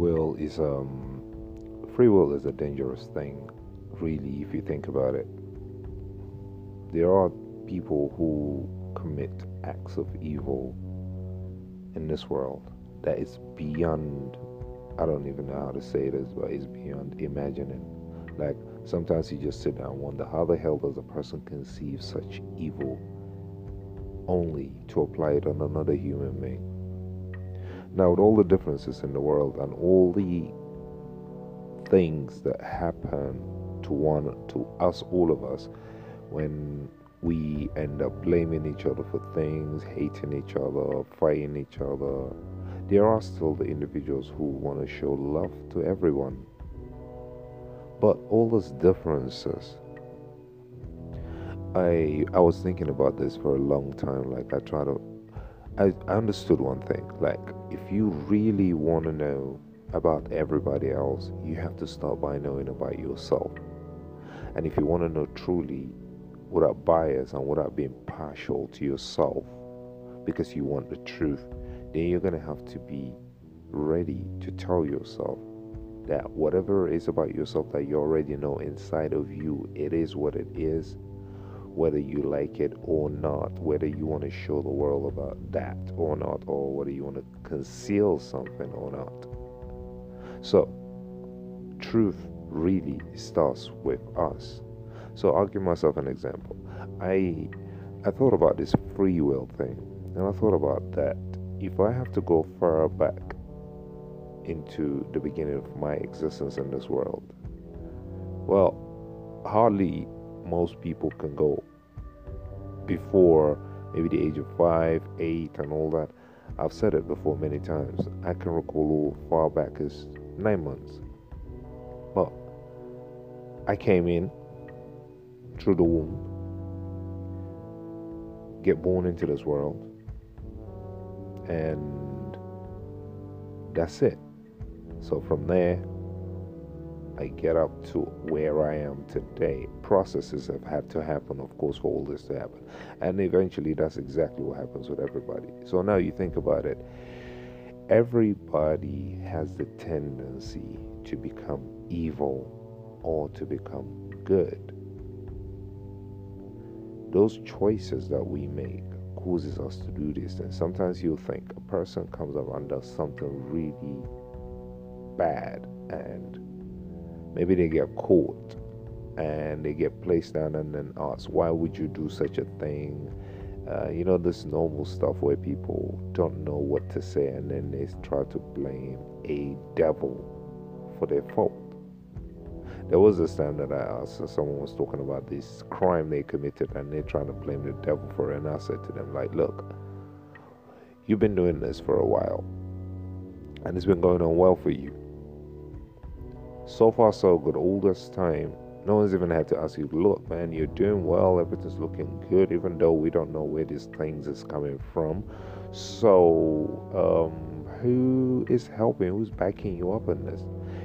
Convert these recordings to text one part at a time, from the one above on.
will is um free will is a dangerous thing, really, if you think about it. There are people who commit acts of evil in this world that is beyond I don't even know how to say this, but it's beyond imagining. Like sometimes you just sit down and wonder how the hell does a person conceive such evil only to apply it on another human being? Now, with all the differences in the world and all the things that happen to one, to us, all of us, when we end up blaming each other for things, hating each other, fighting each other, there are still the individuals who want to show love to everyone. But all those differences, I I was thinking about this for a long time. Like I try to, I, I understood one thing. Like if you really want to know about everybody else, you have to start by knowing about yourself. And if you want to know truly without bias and without being partial to yourself because you want the truth, then you're going to have to be ready to tell yourself that whatever it is about yourself that you already know inside of you, it is what it is, whether you like it or not, whether you want to show the world about that or not, or whether you want to conceal something or not. So, truth really starts with us. So I'll give myself an example. I I thought about this free will thing, and I thought about that if I have to go far back into the beginning of my existence in this world, well, hardly most people can go before maybe the age of five, eight, and all that. I've said it before many times. I can recall all far back as nine months. But I came in through the womb, get born into this world, and that's it. So from there, I get up to where I am today. Processes have had to happen, of course, for all this to happen. And eventually, that's exactly what happens with everybody. So now you think about it everybody has the tendency to become evil or to become good. Those choices that we make causes us to do this. And sometimes you'll think a person comes up and does something really bad and maybe they get caught and they get placed down and then asked, why would you do such a thing? Uh, you know, this normal stuff where people don't know what to say and then they try to blame a devil for their fault. There was this time that I asked, someone was talking about this crime they committed and they're trying to blame the devil for it. And I said to them, like, look, you've been doing this for a while and it's been going on well for you. So far, so good. All this time, no one's even had to ask you, look, man, you're doing well, everything's looking good, even though we don't know where these things is coming from. So, um, who is helping? Who's backing you up in this?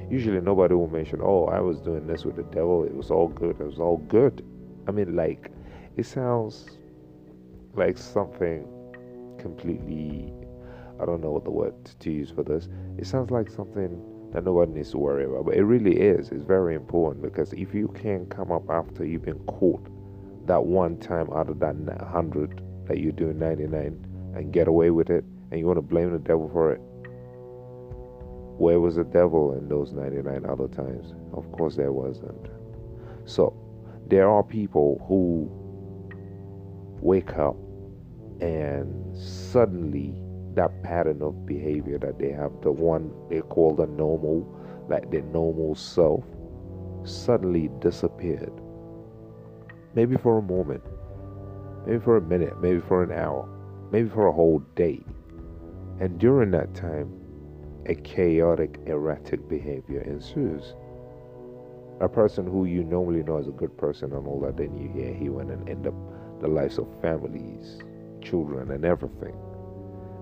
Usually, nobody will mention, oh, I was doing this with the devil. It was all good. It was all good. I mean, like, it sounds like something completely, I don't know what the word to use for this. It sounds like something that one needs to worry about. But it really is. It's very important because if you can come up after you've been caught that one time out of that 100 that you're doing 99 and get away with it, and you want to blame the devil for it, where was the devil in those 99 other times? Of course, there wasn't. So, there are people who wake up and suddenly that pattern of behavior that they have, the one they call the normal, like the normal self, suddenly disappeared. Maybe for a moment, maybe for a minute, maybe for an hour, maybe for a whole day. And during that time, a chaotic, erratic behavior ensues. A person who you normally know as a good person and all that, then you hear he went and end up the lives of families, children, and everything.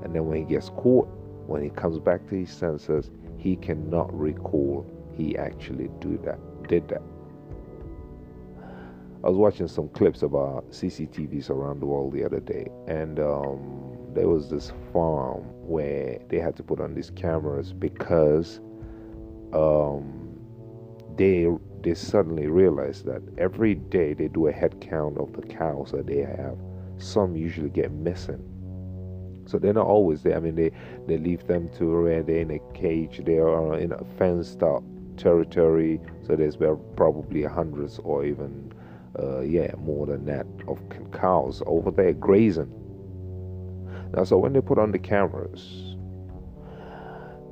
And then when he gets caught, when he comes back to his senses, he cannot recall he actually do that, did that. I was watching some clips about CCTVs around the world the other day, and um, there was this farm where they had to put on these cameras because um, they they suddenly realized that every day they do a head count of the cows that they have. Some usually get missing. So they're not always there. I mean, they, they leave them to where they're in a cage. They are in a fenced up territory. So there's probably hundreds or even, uh, yeah, more than that of cows over there grazing. Now, so when they put on the cameras,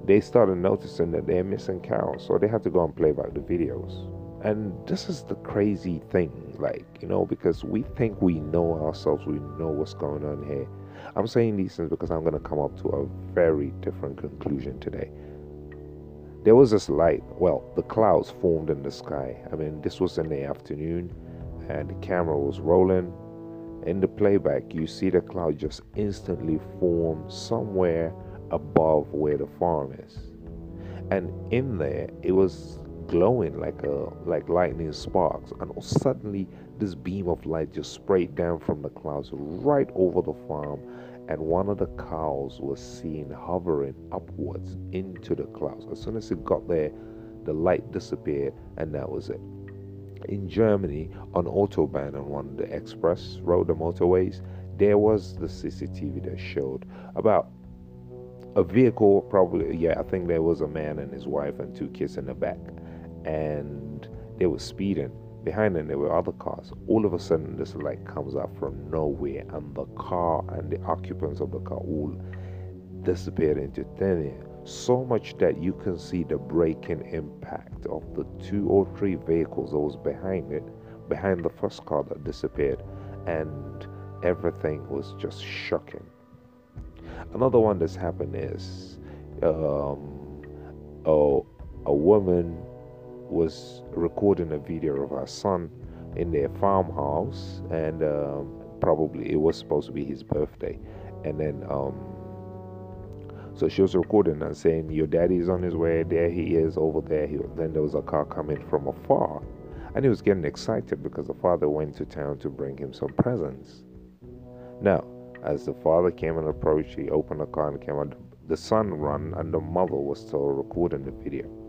they started noticing that they're missing cows. So they had to go and play back the videos. And this is the crazy thing, like, you know, because we think we know ourselves, we know what's going on here. I'm saying these things because I'm going to come up to a very different conclusion today. There was this light, well, the clouds formed in the sky. I mean, this was in the afternoon, and the camera was rolling. In the playback, you see the cloud just instantly form somewhere above where the farm is. And in there, it was glowing like a like lightning sparks and suddenly this beam of light just sprayed down from the clouds right over the farm and one of the cows was seen hovering upwards into the clouds. As soon as it got there the light disappeared and that was it. In germany on autobahn on one of the express road the motorways there was the cctv that showed about a vehicle probably yeah i think there was a man and his wife and two kids in the back and they were speeding. Behind them, there were other cars. All of a sudden, this light comes out from nowhere, and the car and the occupants of the car all disappeared into thin air. So much that you can see the braking impact of the two or three vehicles that was behind it, behind the first car that disappeared, and everything was just shocking. Another one that's happened is um, oh, a woman was recording a video of her son in their farmhouse, and um, probably it was supposed to be his birthday. And then, um, so she was recording and saying, Your daddy's on his way, there he is over there. He, then there was a car coming from afar, and he was getting excited because the father went to town to bring him some presents. Now, as the father came and approached, he opened the car and came out. The son ran, and the mother was still recording the video.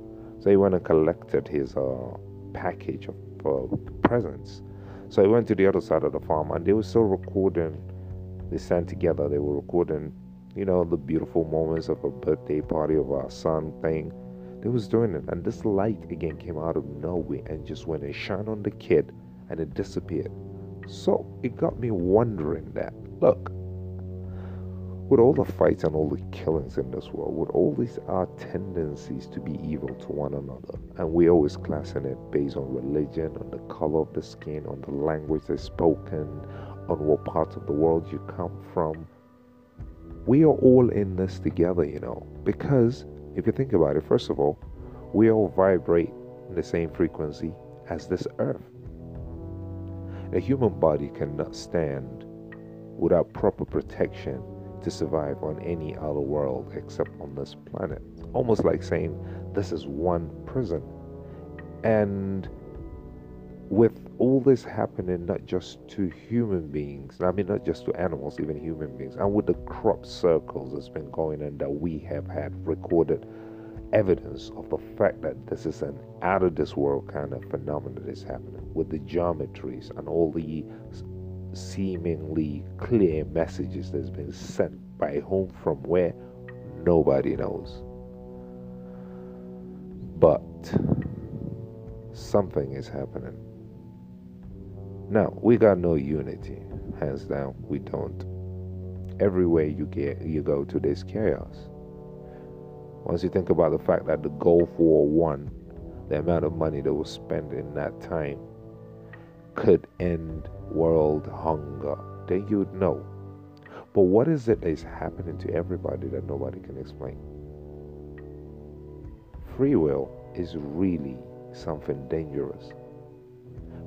So he went and collected his uh, package of uh, presents. So he went to the other side of the farm and they were still recording. They sat together, they were recording, you know, the beautiful moments of a birthday party of our son thing. They was doing it. And this light again came out of nowhere and just went and shone on the kid and it disappeared. So it got me wondering that, look, with all the fights and all the killings in this world, with all these our tendencies to be evil to one another, and we always classing it based on religion, on the color of the skin, on the language that's spoken, on what part of the world you come from. We are all in this together, you know, because if you think about it, first of all, we all vibrate in the same frequency as this earth. A human body cannot stand without proper protection to survive on any other world except on this planet. Almost like saying this is one prison. And with all this happening, not just to human beings, I mean, not just to animals, even human beings, and with the crop circles that's been going on that we have had recorded evidence of the fact that this is an out of this world kind of phenomenon that is happening with the geometries and all the seemingly clear messages that's been sent by whom from where? Nobody knows. But something is happening. Now we got no unity hands down we don't. Everywhere you get you go to this chaos. Once you think about the fact that the gulf war one the amount of money that was spent in that time could end world hunger, then you'd know. But what is it that is happening to everybody that nobody can explain? Free will is really something dangerous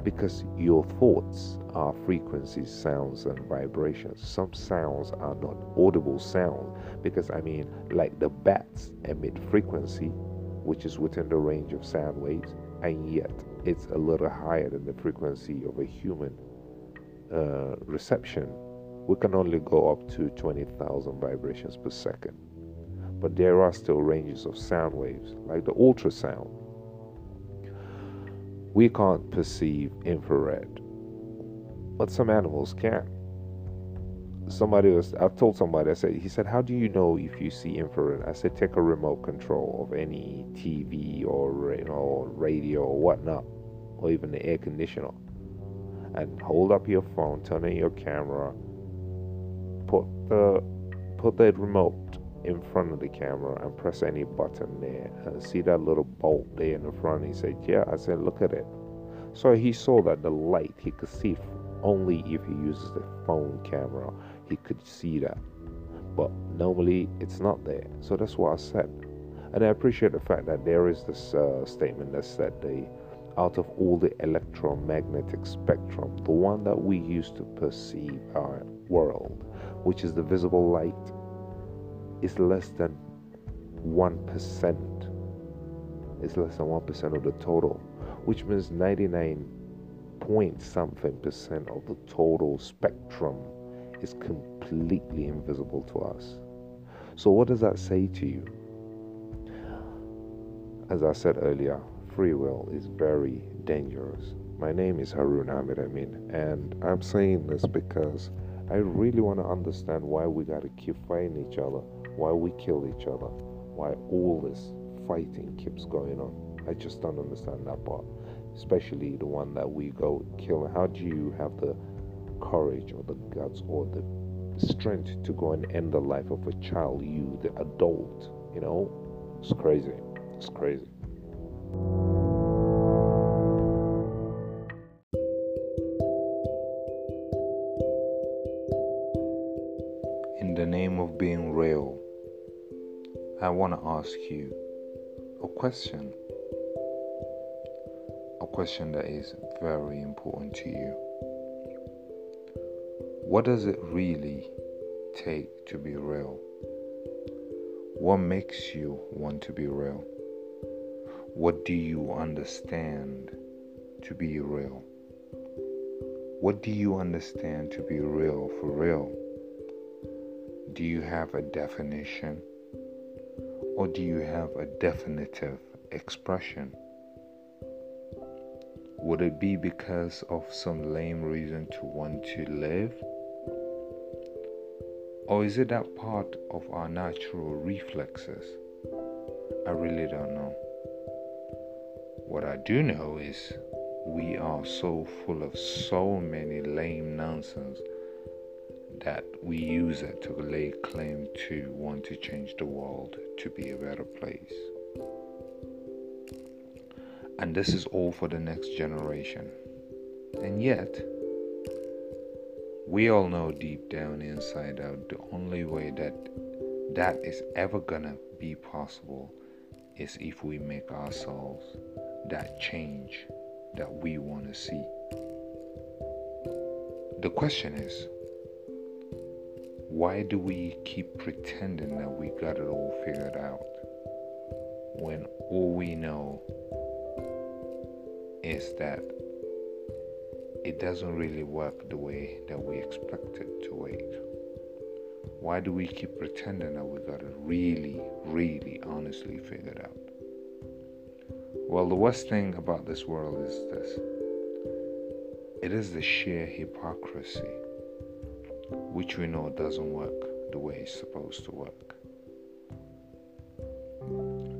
because your thoughts are frequencies, sounds, and vibrations. Some sounds are not audible sounds because, I mean, like the bats emit frequency, which is within the range of sound waves, and yet it's a little higher than the frequency of a human uh, reception, we can only go up to 20,000 vibrations per second. but there are still ranges of sound waves, like the ultrasound. We can't perceive infrared, but some animals can. Somebody was, I've told somebody, I said, he said, How do you know if you see infrared? I said, Take a remote control of any TV or, you know, radio or whatnot, or even the air conditioner, and hold up your phone, turn on your camera, put the put the remote in front of the camera and press any button there and see that little bolt there in the front. He said, Yeah. I said, Look at it. So he saw that the light he could see only if he uses the phone camera, he could see that. But normally it's not there. So that's what I said. And I appreciate the fact that there is this uh, statement that said the out of all the electromagnetic spectrum, the one that we use to perceive our world, which is the visible light, is less than 1%. It's less than 1% of the total, which means 99 point something percent of the total spectrum is completely invisible to us. So, what does that say to you? As I said earlier, free will is very dangerous. My name is Harun Ahmed Amin, and I'm saying this because I really want to understand why we got to keep fighting each other, why we kill each other, why all this fighting keeps going on. I just don't understand that part, especially the one that we go killing. How do you have the courage or the guts or the strength to go and end the life of a child, you, the adult? You know, it's crazy. It's crazy. Being real, I want to ask you a question. A question that is very important to you. What does it really take to be real? What makes you want to be real? What do you understand to be real? What do you understand to be real for real? Do you have a definition? Or do you have a definitive expression? Would it be because of some lame reason to want to live? Or is it that part of our natural reflexes? I really don't know. What I do know is we are so full of so many lame nonsense that we use it to lay claim to want to change the world to be a better place. And this is all for the next generation. And yet, we all know deep down inside out the only way that that is ever gonna be possible is if we make ourselves that change that we want to see. The question is why do we keep pretending that we got it all figured out when all we know is that it doesn't really work the way that we expect it to work? Why do we keep pretending that we got it really, really honestly figured out? Well, the worst thing about this world is this it is the sheer hypocrisy which we know doesn't work the way it's supposed to work.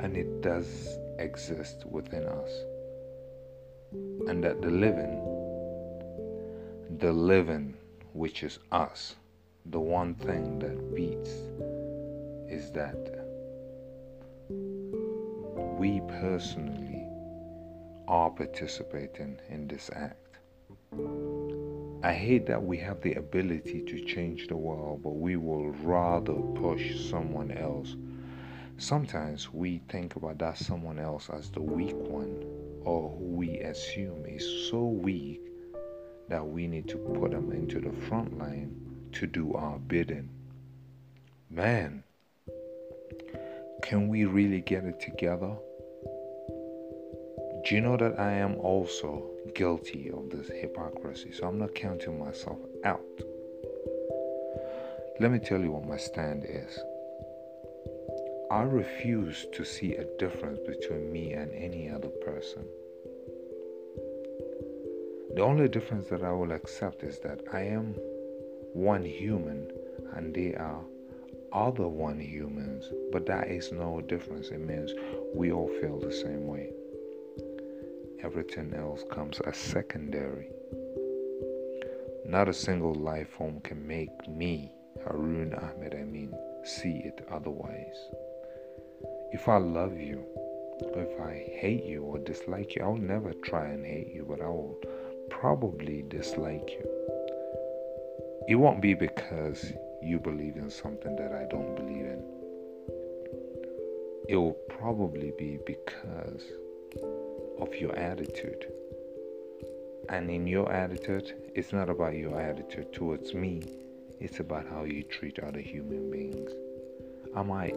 And it does exist within us. And that the living, the living, which is us, the one thing that beats is that we personally are participating in this act. I hate that we have the ability to change the world, but we will rather push someone else. Sometimes we think about that someone else as the weak one, or who we assume is so weak that we need to put them into the front line to do our bidding. Man, can we really get it together? Do you know that I am also guilty of this hypocrisy? So I'm not counting myself out. Let me tell you what my stand is. I refuse to see a difference between me and any other person. The only difference that I will accept is that I am one human and they are other one humans, but that is no difference. It means we all feel the same way. Everything else comes as secondary. Not a single life form can make me, Harun Ahmed Amin, see it otherwise. If I love you, or if I hate you or dislike you, I'll never try and hate you, but I will probably dislike you. It won't be because you believe in something that I don't believe in. It will probably be because of your attitude. And in your attitude, it's not about your attitude towards me, it's about how you treat other human beings. I might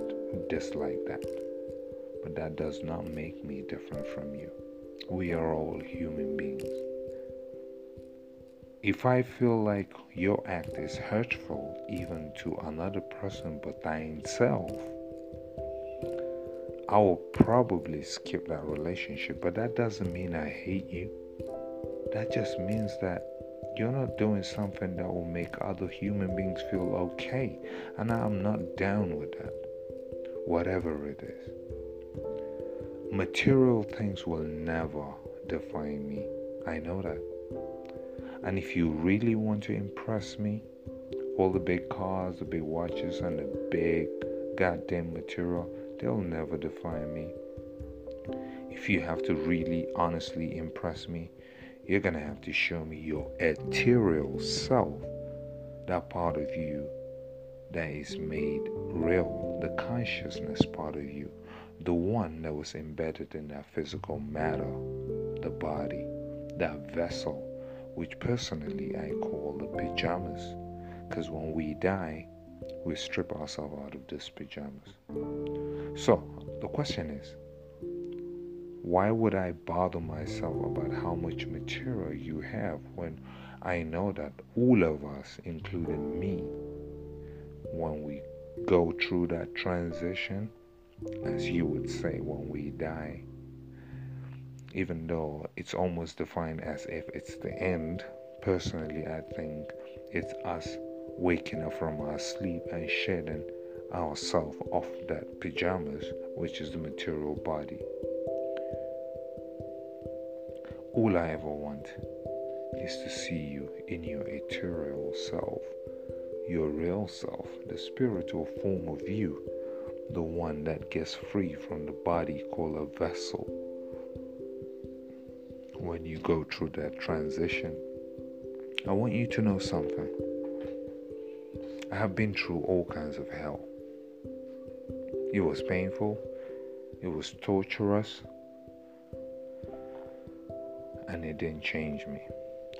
dislike that, but that does not make me different from you. We are all human beings. If I feel like your act is hurtful even to another person but thine self, I will probably skip that relationship, but that doesn't mean I hate you. That just means that you're not doing something that will make other human beings feel okay, and I'm not down with that, whatever it is. Material things will never define me. I know that. And if you really want to impress me, all the big cars, the big watches, and the big goddamn material, they'll never define me. If you have to really honestly impress me, you're gonna have to show me your ethereal self, that part of you that is made real, the consciousness part of you, the one that was embedded in that physical matter, the body, that vessel which personally I call the pajamas, because when we die, we strip ourselves out of these pajamas. So, the question is why would I bother myself about how much material you have when I know that all of us, including me, when we go through that transition, as you would say, when we die, even though it's almost defined as if it's the end, personally, I think it's us waking up from our sleep and shedding ourselves off that pajamas, which is the material body. All I ever want is to see you in your ethereal self, your real self, the spiritual form of you, the one that gets free from the body called a vessel when you go through that transition. I want you to know something. I have been through all kinds of hell. It was painful, it was torturous, and it didn't change me.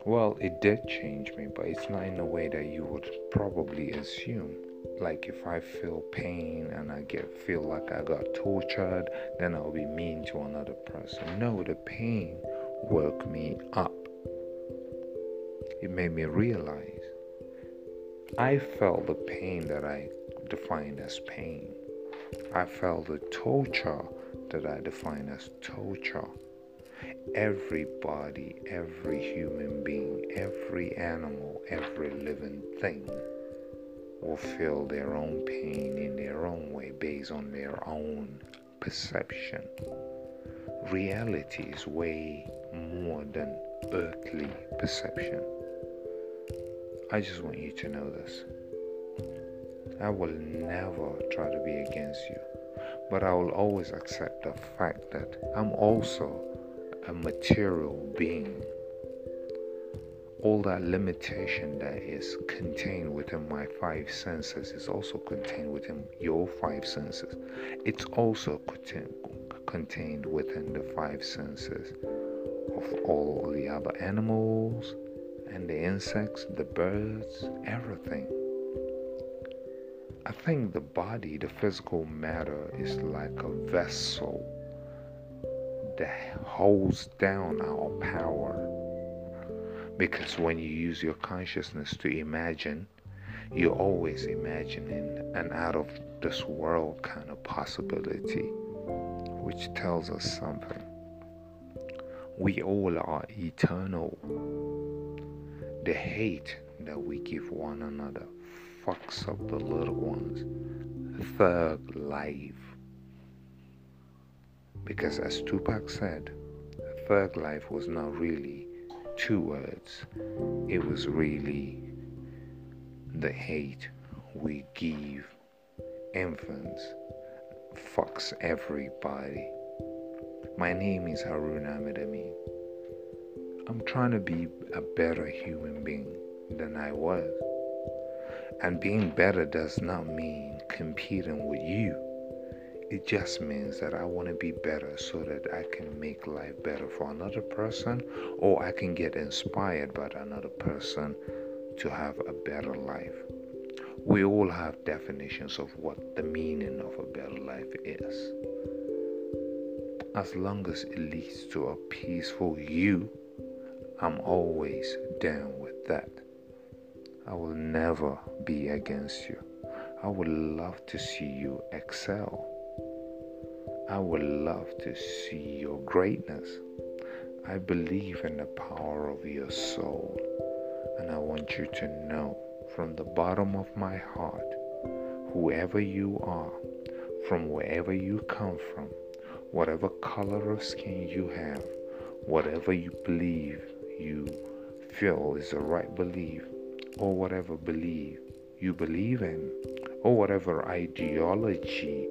Well, it did change me, but it's not in a way that you would probably assume. Like if I feel pain and I get feel like I got tortured, then I'll be mean to another person. No, the pain woke me up. It made me realize I felt the pain that I defined as pain. I felt the torture that I define as torture. Everybody, every human being, every animal, every living thing will feel their own pain in their own way based on their own perception. Reality is way more than earthly perception. I just want you to know this. I will never try to be against you, but I will always accept the fact that I'm also a material being. All that limitation that is contained within my five senses is also contained within your five senses. It's also contained within the five senses of all the other animals and the insects, the birds, everything. I think the body, the physical matter, is like a vessel that holds down our power. Because when you use your consciousness to imagine, you're always imagining, an out of this world kind of possibility, which tells us something. We all are eternal. The hate that we give one another fucks up the little ones. Thug life. Because as Tupac said, thug life was not really two words, it was really the hate we give infants fucks everybody. My name is Harun Ahmed. I'm trying to be a better human being than I was. And being better does not mean competing with you. It just means that I want to be better so that I can make life better for another person or I can get inspired by another person to have a better life. We all have definitions of what the meaning of a better life is. As long as it leads to a peaceful you, I'm always down with that. I will never be against you. I would love to see you excel. I would love to see your greatness. I believe in the power of your soul, and I want you to know from the bottom of my heart whoever you are, from wherever you come from, whatever color of skin you have, whatever you believe you feel is the right belief, or whatever belief you believe in, or whatever ideology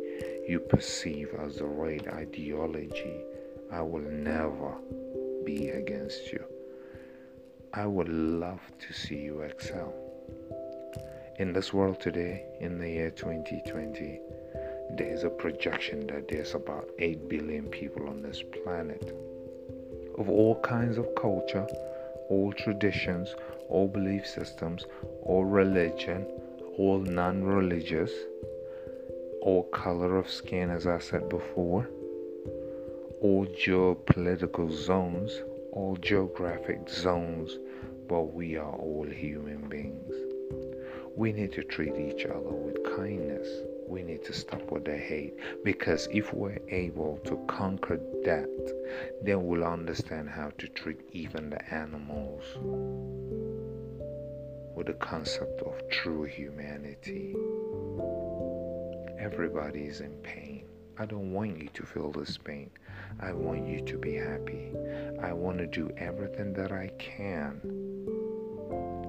you perceive as the right ideology, I will never be against you. I would love to see you excel. In this world today, in the year 2020, there is a projection that there's about 8 billion people on this planet of all kinds of culture, all traditions, all belief systems, all religion, all non religious, all color of skin, as I said before, all geopolitical zones, all geographic zones, but we are all human beings. We need to treat each other with kindness. We need to stop with the hate because if we're able to conquer that, then we'll understand how to treat even the animals with the concept of true humanity. Everybody is in pain. I don't want you to feel this pain. I want you to be happy. I want to do everything that I can,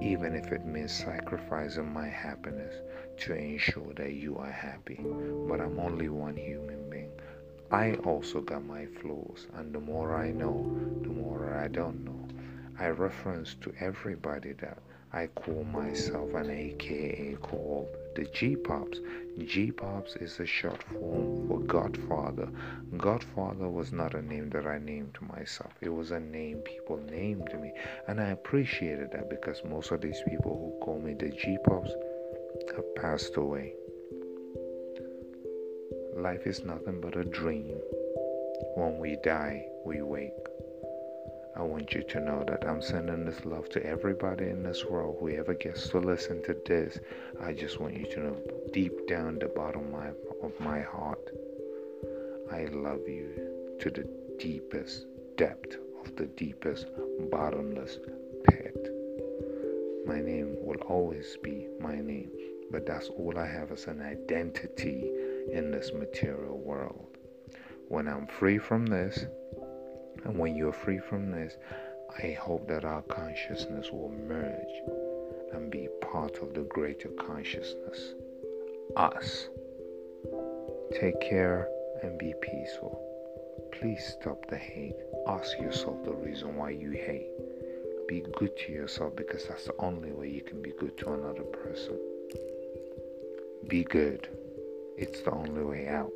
even if it means sacrificing my happiness to ensure that you are happy. But I'm only one human being. I also got my flaws, and the more I know, the more I don't know. I reference to everybody that I call myself an AKA called the G Pops. G Pops is a short form for Godfather. Godfather was not a name that I named myself, it was a name people named me. And I appreciated that because most of these people who call me the G Pops have passed away. Life is nothing but a dream. When we die, we wake. I want you to know that I'm sending this love to everybody in this world. Whoever gets to listen to this, I just want you to know deep down the bottom of my, heart, I love you to the deepest depth of the deepest bottomless pit. My name will always be my name, but that's all I have as an identity in this material world. When I'm free from this, and when you're free from this, I hope that our consciousness will merge and be part of the greater consciousness. Us. Take care and be peaceful. Please stop the hate. Ask yourself the reason why you hate. Be good to yourself because that's the only way you can be good to another person. Be good. It's the only way out.